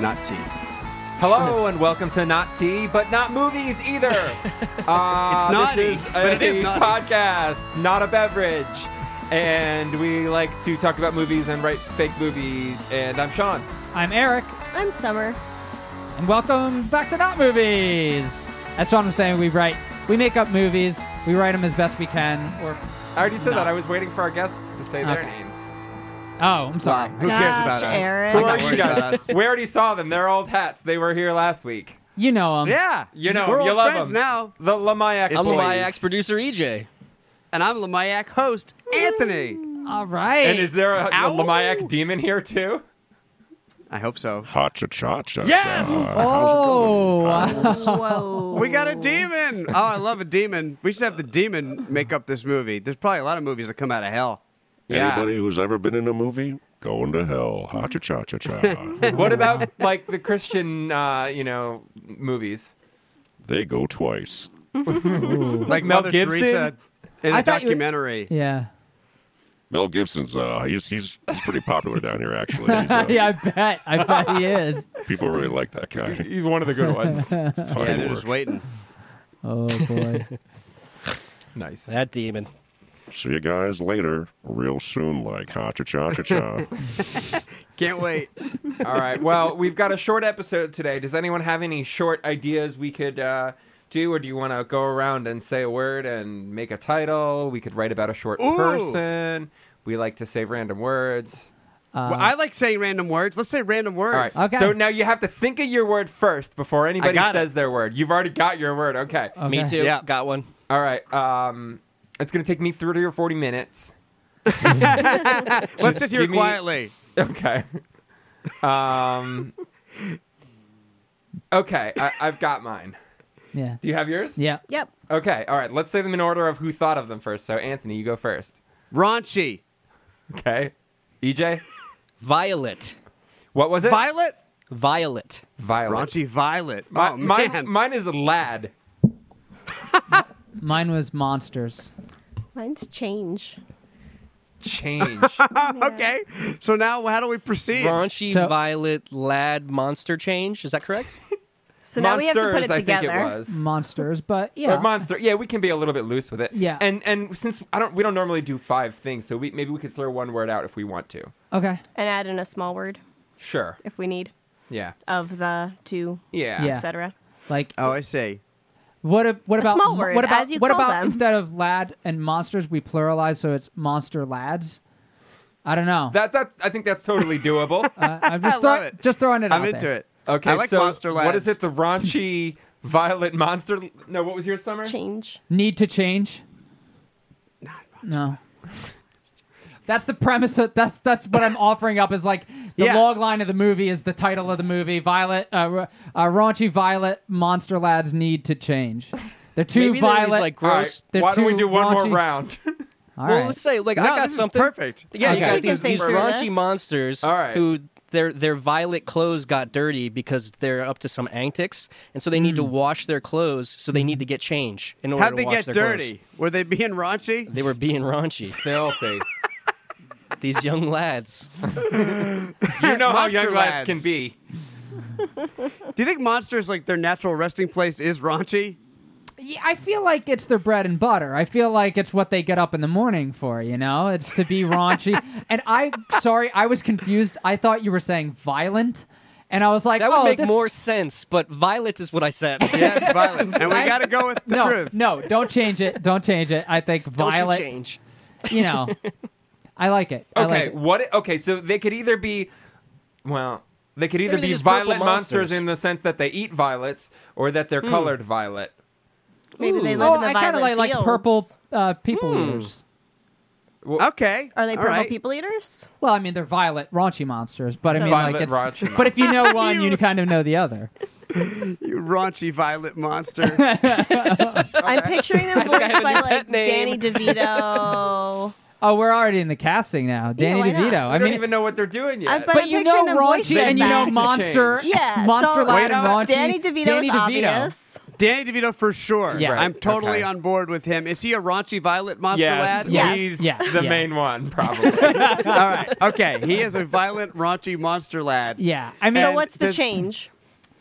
Not tea. Hello and welcome to Not Tea, but not movies either. Uh, It's naughty, this is but it is naughty. podcast, not a beverage. And we like to talk about movies and write fake movies. And I'm Sean. I'm Eric, I'm Summer. and welcome back to Not Movies. As Sean was saying, we write, we make up movies, we write them as best we can. Or I already said No. that. I was waiting for our guests to say their Okay. names. Oh, I'm sorry. Wow. Who cares Gosh, about us? Eric. Who I'm are not you worried about guys? us. We already saw them. They're old hats. They were here last week. You know them. Yeah. You know, We're you old love friends them. now. The Lamayak I'm boys. Mayax producer EJ. And I'm Lamayak host, Anthony. All right. And is there a, a Ow. Lamayak demon here too? I hope so. Ha cha cha cha. Yes! oh, Whoa. We got a demon. Oh, I love a demon. We should have the demon make up this movie. There's probably a lot of movies that come out of hell. Yeah. Anybody who's ever been in a movie, going to hell. Ha cha cha cha cha. What about like the Christian, uh, you know, movies? They go twice. Like Mel Mother Gibson? Teresa in a I thought you were- documentary. yeah. Mel Gibson's uh he's he's, he's pretty popular down here actually. He's, uh, yeah, I bet. I bet he is. People really like that guy. He's one of the good ones. Fine Yeah, they're work. just waiting. Oh boy. nice. That demon. See you guys later, real soon. Like ha cha cha cha cha. Can't wait. All right. Well, we've got a short episode today. Does anyone have any short ideas we could uh, do, or do you want to go around and say a word and make a title? We could write about a short Ooh. person. We like to say random words. Uh, Well, I like saying random words. Let's say random All right. words. Okay. So now you have to think of your word first before anybody got it. says their word. You've already got your word. Okay. Me too. Yeah. Got one. All right. Um, it's gonna take me thirty or forty minutes. Let's sit here give me- quietly. Okay. Um. Okay, I, I've got mine. Yeah. Do you have yours? Yeah. Yep. Okay, all right. Let's say them in order of who thought of them first. So, Anthony, you go first. Raunchy. Okay. EJ, Violet. what was it? Violet? Violet. Violet. Raunchy Violet. Mi- oh, mine, man. mine is lad. Mine was monsters. Mine's change. Change. okay. So now how do we proceed? Raunchy, So- violet, lad, monster change. Is that correct? So now we have to put Monsters, it I think together. it was. Monsters, but yeah. Or monster. Yeah, we can be a little bit loose with it. Yeah. And and since I don't, we don't normally do five things, so we maybe we could throw one word out if we want to. okay. And add in a small word Sure. if we need Yeah. of the two, Yeah. Yeah. etc. Like Oh, I see. What? a- What A about small word, what about as you what call about them. instead of lad and monsters, we pluralize so it's monster lads? I don't know. That that I think that's totally doable. uh, I'm just I throw- love it. just throwing it I'm out into there. it. Okay. I like so monster lads. what is it? The raunchy violet monster? No, what was your summer? Change. Need to change? No. That's the premise. Of, that's that's what I'm offering up. Is like the Yeah. log line of the movie is the title of the movie. Violet, uh, uh, raunchy Violet monster lads need to change. They're too Maybe they're violent. like gross. right. They're Why don't we too do one more round? All well, let's say like No, I got this something. is perfect. Yeah, Okay. you got these these raunchy this. monsters All right. who their their violet clothes got dirty because they're up to some antics, and so they need to wash their clothes. So they need to get change in order to get the children. How'd to they wash get their dirty? clothes. Were they being raunchy? They were being raunchy. Filthy. These young lads. You know how Monster young lads lads. can be. Do you think monsters like their natural resting place is raunchy? Yeah, I feel like it's their bread and butter. I feel like it's what they get up in the morning for, you know? It's to be raunchy. and I, sorry, I was confused. I thought you were saying violent. And I was like, That would oh, make this- more sense, but violet is what I said. Yeah, it's violent. and we I- got to go with the no, truth. no, don't change it. Don't change it. I think Don't you violet, change. you know, I like it. I like Okay. it. What? Okay. So they could either be, well, they could either Maybe they're be just purple violet monsters. monsters. in the sense that they eat violets, or that they're colored violet. Maybe they Ooh. live Oh, in the I kind of violet like like purple uh, people Hmm. eaters. Okay. Are they All purple right. people eaters? Well, I mean, they're violet raunchy monsters, but I So- mean, Violet like it's. raunchy But if you know one, You- you kind of know the other. You raunchy violet monster. I'm picturing them voiced by like name. Danny DeVito. Oh, we're already in the casting now. Danny why not? DeVito. I I don't mean, even know what they're doing yet. But- but I'm you know them voiced raunchy as and you know that. monster. Yeah, monster so lad and raunchy. Danny DeVito's Danny DeVito. obvious. Danny DeVito for sure. Yeah. I'm totally okay. on board with him. Is he a raunchy violet monster yes, lad? Yes. he's Yeah, the yeah. main one, probably. All right. Okay. He is a violent, raunchy monster lad. Yeah, I mean, So And what's the does- change?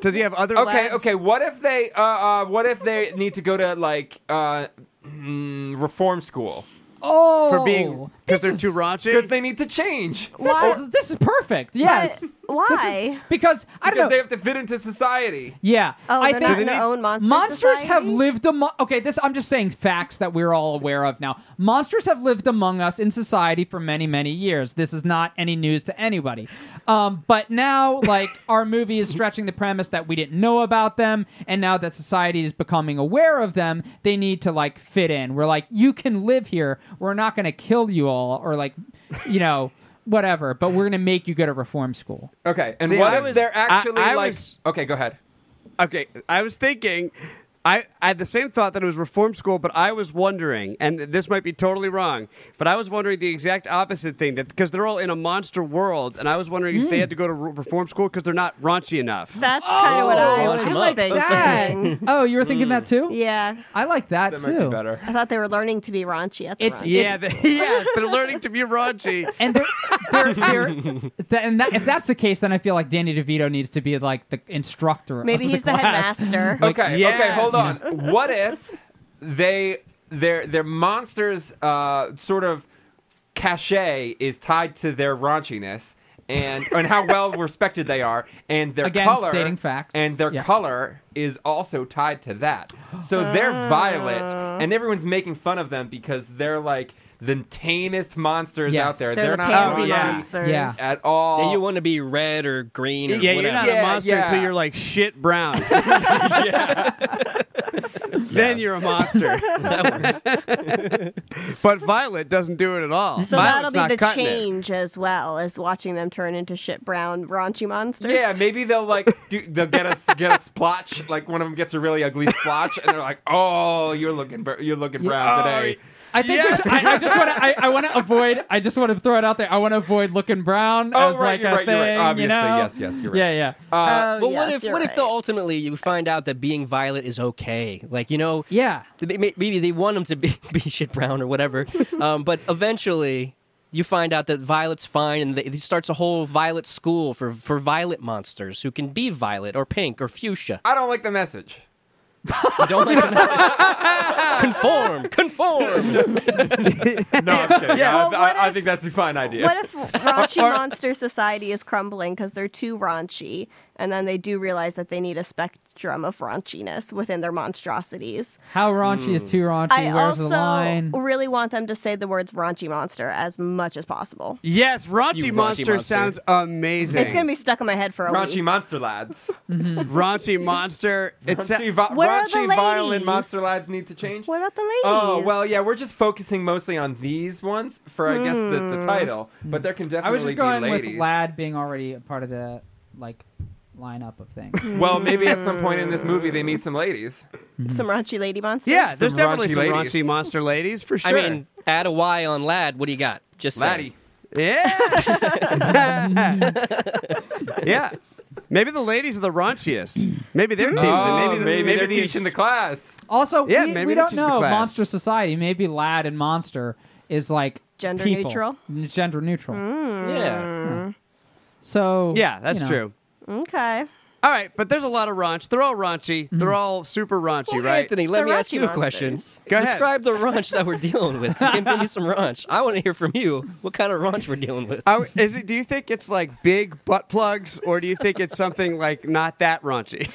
Does he have other okay, lads? okay. What if they? Uh, uh, what if they need to go to like uh, mm, reform school oh, For being because they're too raunchy. because they need to change This is this is perfect. Yes, Why? Is- because I don't because know. they have to fit into society. yeah, Oh, I they're think not they their own monster monsters have lived among. Okay, this I'm just saying facts that we're all aware of now. Monsters have lived among us in society for many, many years. This is not any news to anybody. Um, but now, like our movie is stretching the premise that we didn't know about them, and now that society is becoming aware of them, they need to like fit in. We're like, you can live here. We're not going to kill you all, or like, you know. Whatever, but we're gonna make you go to reform school. Okay, and See, what I if was- they're actually I- I like? was- Okay, go ahead. Okay, I was thinking, I, I had the same thought that it was reform school, but I was wondering, and this might be totally wrong, but I was wondering the exact opposite thing that because they're all in a monster world, and I was wondering if they Hmm. had to go to re- reform school because they're not raunchy enough. That's kind of what I was was 'em up. thinking. oh, you were thinking that too? Yeah, I like that, That too. might be better. I thought they were learning to be raunchy at the It's- run. Yeah, It's- they, yes, they're learning to be raunchy. and they're, they're, they're, th- and that, if that's the case, then I feel like Danny DeVito needs to be like the instructor. Maybe of he's the class. headmaster. Like, okay, okay, yes. Hold on. What if they their their monsters uh, sort of cachet is tied to their raunchiness and and how well respected they are and their Again, color stating facts. and their Yeah. color is also tied to that. So they're violet and everyone's making fun of them because they're like the tamest monsters Yes. out there. They're, the not pansy yeah. monsters. Yeah. at all. Yeah, you want to be red or green or Yeah, whatever. you're not Yeah, a monster yeah. until you're like shit brown. Then you're a monster. but Violet doesn't do it at all. So Violet's that'll not be the cutting it. change as well as watching them turn into shit brown raunchy monsters. Yeah, maybe they'll like do, they'll get us get a splotch. Like one of them gets a really ugly splotch, and they're like, "Oh, you're looking you're looking brown Oh, today." I think Yeah. there's- I, I just want to. I, I want to avoid. I just want to throw it out there. I want to avoid looking brown Oh, as right, like you're a right, thing. you're right. Obviously, you know? yes, yes, you're right. Yeah, yeah, Uh, Oh, But what yes, if you're what if though ultimately you find out that being violet is okay? Like you know, yeah. th- maybe they want them to be, be shit brown or whatever, um, but eventually you find out that violet's fine, and they, it starts a whole violet school for for violet monsters who can be violet or pink or fuchsia. I don't like the message. You don't like the message? conform, conform. No, I'm kidding. Yeah. I, Well, I- what I if- think that's a fine idea. What if raunchy monster society is crumbling because they're too raunchy, and then they do realize that they need a spectrum of raunchiness within their monstrosities? How raunchy is too raunchy? I Where's also the line? really want them to say the words raunchy monster as much as possible. Yes, raunchy, raunchy monster, monster. sounds amazing. It's gonna be stuck in my head for a Raunchy week. monster lads. raunchy monster. It's Raunchy, vi- Where are the raunchy violent monster lads need to change. What about the ladies? Oh well, yeah, we're just focusing mostly on these ones for I guess the, Hmm. the title, but there can definitely be ladies. I was just going be with lad being already a part of the like lineup of things. Well, maybe at some point in this movie they meet some ladies. Mm-hmm. Some raunchy lady monsters. yeah, there's Some definitely raunchy some ladies. raunchy monster ladies for sure. I mean, add a Y on lad. What do you got? Just saying. Laddie. yeah, yeah. Maybe the ladies are the raunchiest. Maybe they're mm-hmm. teaching. Oh, maybe, the- maybe, they're the- teaching the class. Also, Yeah, we, maybe we that's don't just the know class. Monster Society. Maybe lad and monster is like Gender people. neutral? Gender neutral. Mm. Yeah. So Yeah, that's you know. true. Okay. All right, but there's a lot of raunch. They're all raunchy. They're mm-hmm. all super raunchy, Well, right? Anthony, let They're me ask you a question. monsters. Go ahead. Describe the raunch that we're dealing with. Give me some raunch. I want to hear from you. What kind of raunch we're dealing with? Are- is it? Do you think it's like big butt plugs, or do you think it's something like not that raunchy?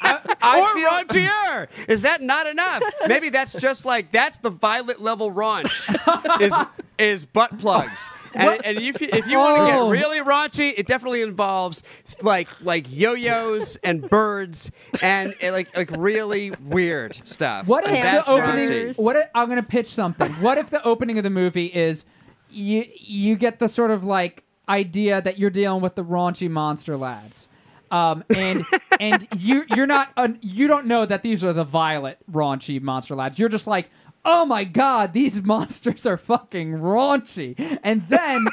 I or feel raunchier? Is that not enough? Maybe that's just like that's the violet level raunch. is is butt plugs. And, and if you, if you want to get Oh. really raunchy, it definitely involves like like yo-yos and birds and, uh, like like really weird stuff. What if that's the opening? raunchy. What if, I'm going to pitch something. What if the opening of the movie is you you get the sort of like idea that you're dealing with the raunchy monster lads, um, and and you you're not uh, you don't know that these are the violet raunchy monster lads. You're just like. Oh my god, these monsters are fucking raunchy. And then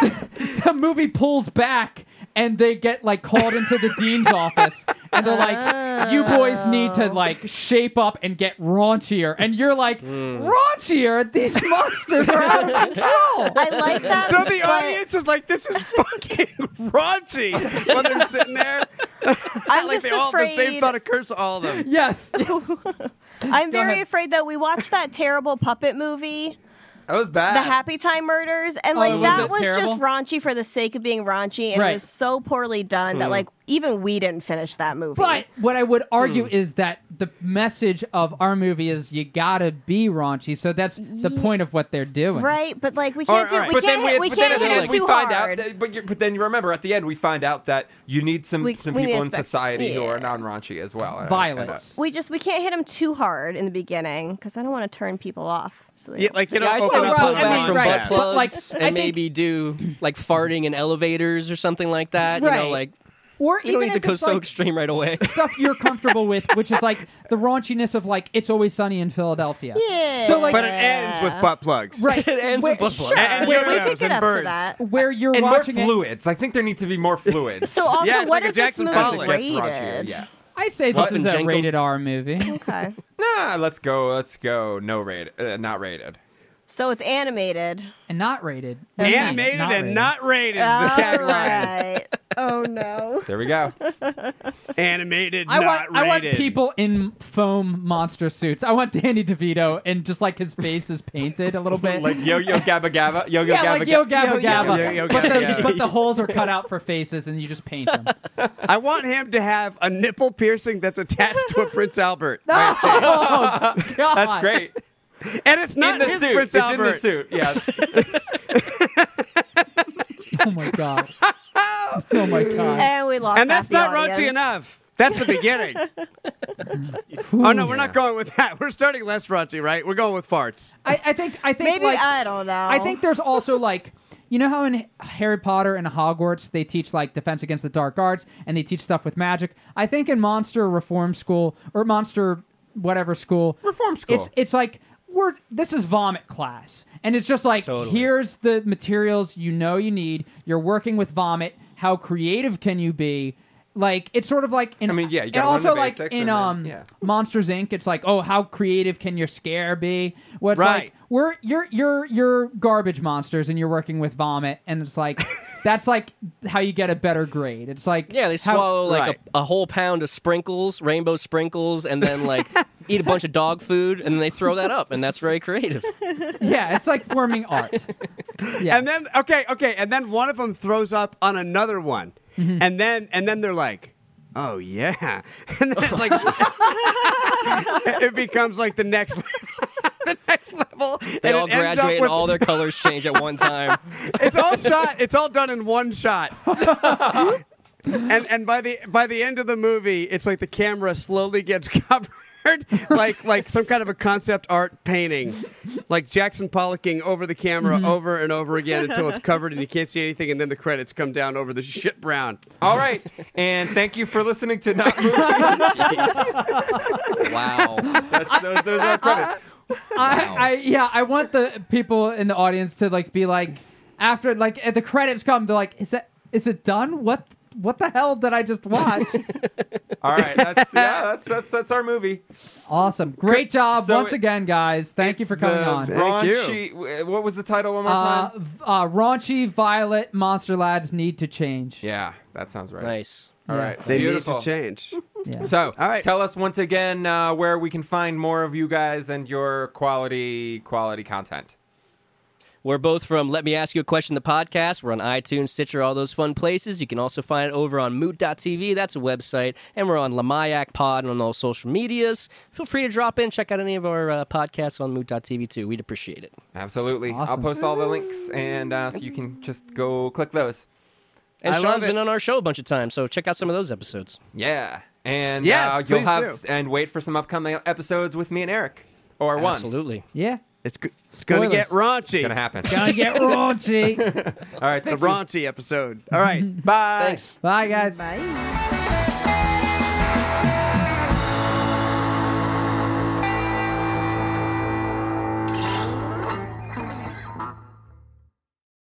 the movie pulls back and they get like called into the dean's office and they're like, "You boys need to like shape up and get raunchier," and you're like, hmm. "Raunchier? These monsters are out of control." I like that. So the but audience is like, "This is fucking raunchy." When they're sitting there, I'm like just they all the same thought occurs to all of them. Yes. yes. I'm very ahead. afraid that we watched that terrible puppet movie. That was bad. the Happy Time Murders, and Oh, like was that it was terrible? just raunchy for the sake of being raunchy, and Right. it was so poorly done that mm. like even we didn't finish that movie. But what I would argue Hmm. is that the message of our movie is you gotta be raunchy. So that's the point of what they're doing. right, but like we can't right, do all right. we can't then we, hit, we can't at hit end it we too find hard. out. That, but, you but then you remember at the end we find out that you need some We- some we people in spec- society who are non-raunchy as well. And I- Violence. we just we can't hit them too hard in the beginning because I don't want to turn people off. So Yeah, like you know, Yeah, I open say well, up pull a I back mean, from right, butt but, plugs like, and think- maybe do like farting in elevators or something like that. You know, like Or you don't even need to go it's so like extreme right away. stuff you're comfortable with, which is like the raunchiness of like it's always sunny in Philadelphia. yeah. So, like- but it ends with butt plugs. Right. It ends Where- with butt plugs. Sure, And we, we yo-yos could get and up to birds. that. Where you're And more watching it. fluids. I think there need to be more fluids. So also, Yeah, it's what like a is this Jackson movie as Pollock. it gets raunchier, rated? yeah. I say What, this is a Zinchenko? rated R movie. Okay, Nah, let's go. Let's go. No rated. Uh, not rated. So it's animated. and not rated. Animated Not and rated. not rated is the All tagline. right. Oh no. There we go. Animated, I not want, I want people in foam monster suits. I want Danny DeVito and just like his face is painted a little bit. like yo yo gabba gabba yo yo yeah, gabba like Yo gabba. Gabba Yo, yo, Gabba. yo, yo, but, the, but the holes are cut out for faces and you just paint them. I want him to have a nipple piercing that's attached to a Prince Albert. oh, God. That's great. And it's not in the his suit. Prince it's Albert. in the suit. Yes. Oh my god. Oh my god. And we lost. And that's not the raunchy enough. That's the beginning. oh no, we're not going with that. We're starting less raunchy, right? We're going with farts. I, I think I think Maybe like I don't know. I think there's also like you know how in Harry Potter and Hogwarts they teach like defense against the dark arts and they teach stuff with magic. I think in Monster Reform School or Monster whatever school Reform school. It's it's like we're this is vomit class, and it's just like Totally. here's the materials you know you need. You're working with vomit. How creative can you be? Like it's sort of like in, I mean, yeah, you and gotta learn also the like basics in and then- um yeah. Monsters Inc. It's like oh how creative can your scare be? What's Right. like we're you're you're you're garbage monsters and you're working with vomit and it's like that's like how you get a better grade. It's like Yeah, they how- swallow like Right. a, a whole pound of sprinkles, rainbow sprinkles, and then like eat a bunch of dog food, and then they throw that up, and that's very creative. yeah, it's like forming art. Yeah. And then okay, okay, and then one of them throws up on another one, Mm-hmm. and then and then they're like, "Oh yeah," and then like it becomes like the next the next level. They all it ends up graduate, and with- all their colors change at one time. it's all shot. It's all done in one shot. and and by the by the end of the movie, it's like the camera slowly gets covered, like like some kind of a concept art painting, like Jackson Pollocking over the camera mm-hmm. over and over again until it's covered and you can't see anything, and then the credits come down over the shit brown. All right, and thank you for listening to Not Movie. Wow. That's, those, those are credits. I, I yeah, I want the people in the audience to like be like after like at the credits come, they're like, is that is it done? What what the hell did I just watch? All right, that's yeah, that's that's that's our movie. awesome, great job So once it- again, guys. Thank you for coming the on. Thank you. What was the title one more Uh, time? uh, raunchy Violet Monster Lads need to change. Yeah, that sounds right. nice. All Yeah. right, They beautiful. need to change. Yeah. So, All right. tell us once again uh, where we can find more of you guys and your quality quality content. We're both from Let Me Ask You a Question, the podcast. We're on iTunes, Stitcher, all those fun places. You can also find it over on Moot.tv. That's a website. And we're on Lamayak Pod and on all social medias. Feel free to drop in, check out any of our uh, podcasts on Moot.tv too. We'd appreciate it. Absolutely. I'll post all the links, and uh, so you can just go click those. And I love Sean's it. been on our show a bunch of times, so check out some of those episodes. Yeah, and Yes, uh, you'll have do. and wait for some upcoming episodes with me and Eric, or one. Absolutely. Yeah, It's, go- it's gonna get raunchy. It's Gonna happen. It's gonna get raunchy. all right, the thank you. raunchy episode. All right. Bye. Thanks. Bye, guys. Bye.